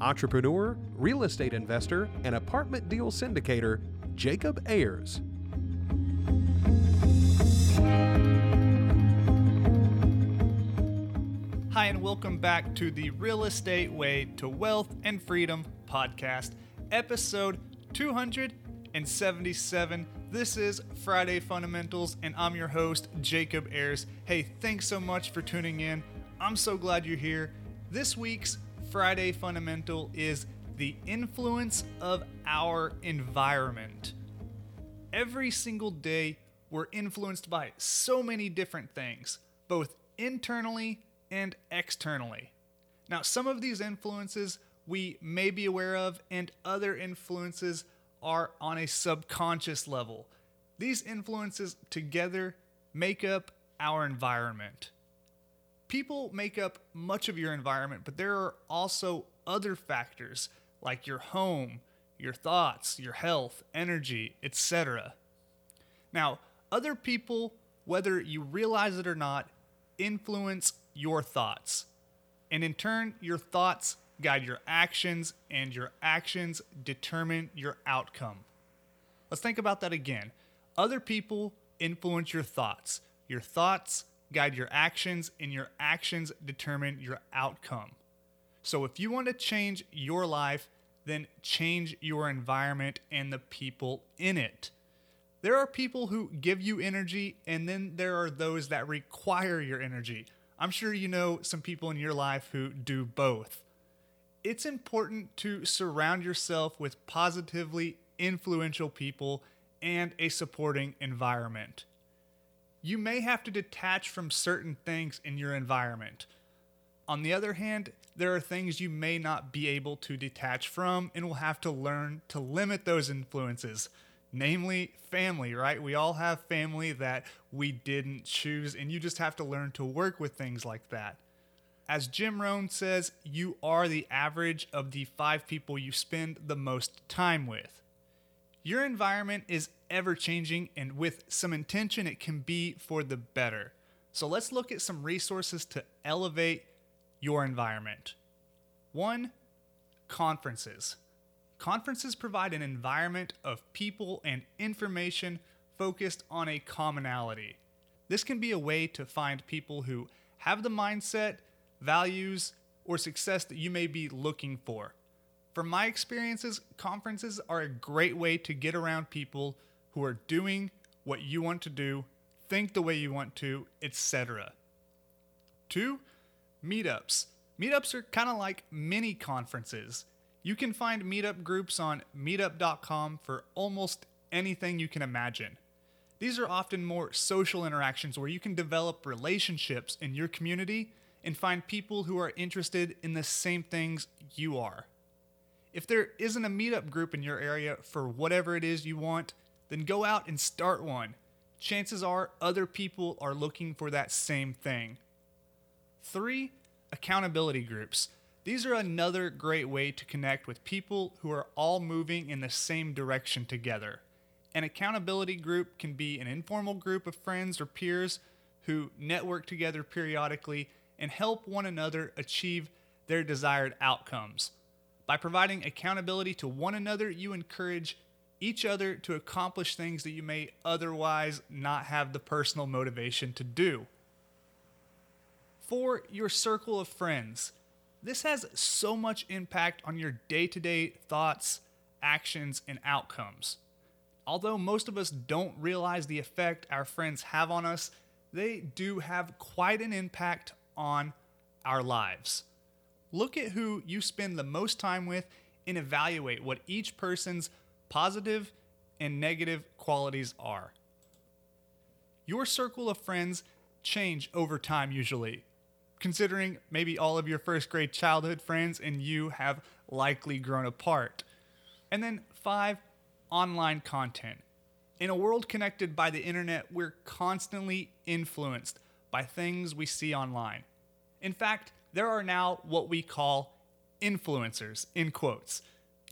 entrepreneur, real estate investor, and apartment deal syndicator, Jacob Ayers. Hi, and welcome back to the Real Estate Way to Wealth and Freedom podcast, episode 277. This is Friday Fundamentals, and I'm your host, Jacob Ayers. Hey, thanks so much for tuning in. I'm so glad you're here. This week's Friday Fundamental is the influence of our environment. Every single day, we're influenced by so many different things, both internally and externally. Now, some of these influences we may be aware of, and other influences are on a subconscious level. These influences together make up our environment. People make up much of your environment, but there are also other factors like your home, your thoughts, your health, energy, etc. Now, other people, whether you realize it or not, influence your thoughts. And in turn, your thoughts guide your actions, and your actions determine your outcome. Let's think about that again. Other people influence your thoughts. Your thoughts guide your actions, and your actions determine your outcome. So if you want to change your life, then change your environment and the people in it. There are people who give you energy, and then there are those that require your energy. I'm sure you know some people in your life who do both. It's important to surround yourself with positively influential people and a supporting environment. You may have to detach from certain things in your environment. On the other hand, there are things you may not be able to detach from and will have to learn to limit those influences namely family, right? We all have family that we didn't choose, and you just have to learn to work with things like that. As Jim Rohn says, you are the average of the five people you spend the most time with. Your environment is ever changing, and with some intention, it can be for the better. So let's look at some resources to elevate your environment. One, conferences. Conferences provide an environment of people and information focused on a commonality. This can be a way to find people who have the mindset, values, or success that you may be looking for. From my experiences, conferences are a great way to get around people who are doing what you want to do, think the way you want to, etc. Two, meetups. Meetups are kind of like mini conferences. You can find meetup groups on meetup.com for almost anything you can imagine. These are often more social interactions where you can develop relationships in your community and find people who are interested in the same things you are. If there isn't a meetup group in your area for whatever it is you want, then go out and start one. Chances are other people are looking for that same thing. Three, accountability groups. These are another great way to connect with people who are all moving in the same direction together. An accountability group can be an informal group of friends or peers who network together periodically and help one another achieve their desired outcomes. By providing accountability to one another, you encourage each other to accomplish things that you may otherwise not have the personal motivation to do. For your circle of friends, this has so much impact on your day to day thoughts, actions, and outcomes. Although most of us don't realize the effect our friends have on us, they do have quite an impact on our lives. Look at who you spend the most time with and evaluate what each person's positive and negative qualities are. Your circle of friends change over time usually. considering maybe all of your first grade childhood friends and you have likely grown apart. And then five, online content. In a world connected by the internet, we're constantly influenced by things we see online. In fact, there are now what we call influencers, in quotes.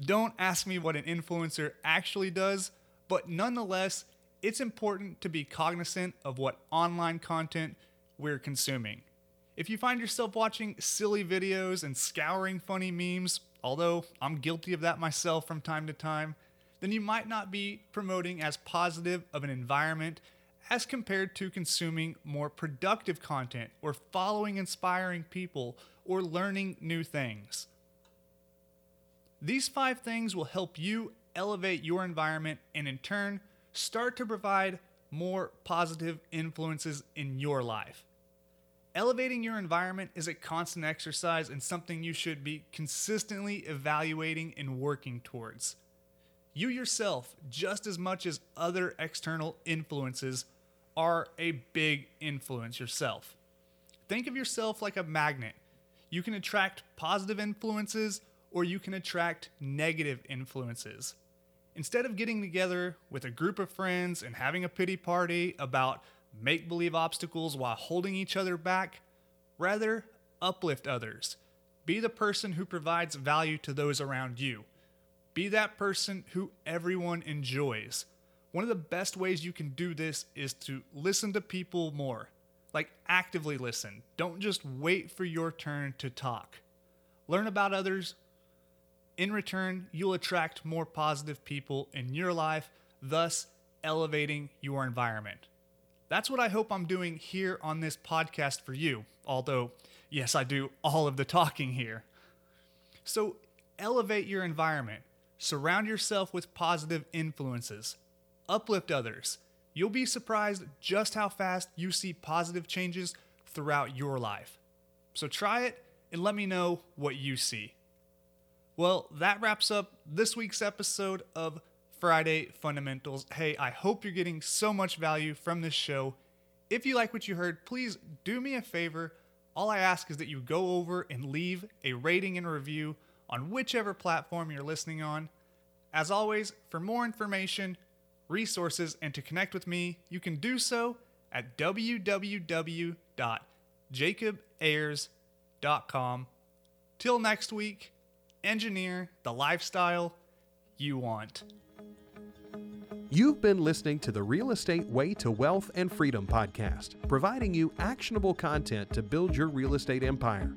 Don't ask me what an influencer actually does, but nonetheless, it's important to be cognizant of what online content we're consuming. If you find yourself watching silly videos and scouring funny memes, although I'm guilty of that myself from time to time, then you might not be promoting as positive of an environment as compared to consuming more productive content or following inspiring people or learning new things. These five things will help you elevate your environment and in turn start to provide more positive influences in your life. Elevating your environment is a constant exercise and something you should be consistently evaluating and working towards. You yourself, just as much as other external influences, are a big influence yourself. Think of yourself like a magnet. You can attract positive influences or you can attract negative influences. Instead of getting together with a group of friends and having a pity party about make believe obstacles while holding each other back, rather uplift others. Be the person who provides value to those around you. Be that person who everyone enjoys. One of the best ways you can do this is to listen to people more. Like, actively listen. Don't just wait for your turn to talk. Learn about others. In return, you'll attract more positive people in your life, thus elevating your environment. That's what I hope I'm doing here on this podcast for you, although, yes, I do all of the talking here. So, elevate your environment. Surround yourself with positive influences. Uplift others. You'll be surprised just how fast you see positive changes throughout your life. So try it and let me know what you see. Well, that wraps up this week's episode of Friday Fundamentals. Hey, I hope you're getting so much value from this show. If you like what you heard, please do me a favor. All I ask is that you go over and leave a rating and review on whichever platform you're listening on. As always, for more information, resources, and to connect with me, you can do so at www.jacobayers.com. Till next week, engineer the lifestyle you want. You've been listening to the Real Estate Way to Wealth and Freedom podcast, providing you actionable content to build your real estate empire.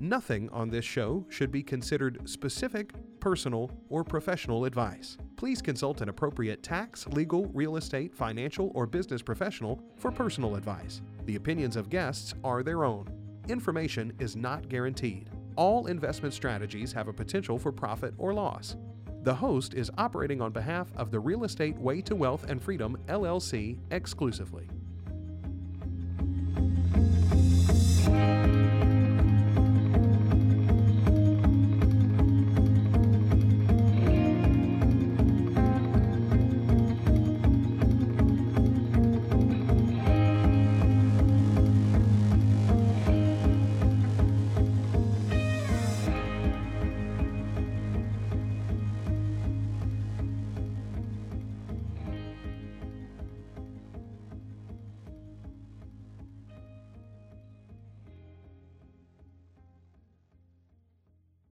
Nothing on this show should be considered specific, personal, or professional advice. Please consult an appropriate tax, legal, real estate, financial, or business professional for personal advice. The opinions of guests are their own. Information is not guaranteed. All investment strategies have a potential for profit or loss. The host is operating on behalf of the Real Estate Way to Wealth and Freedom LLC exclusively.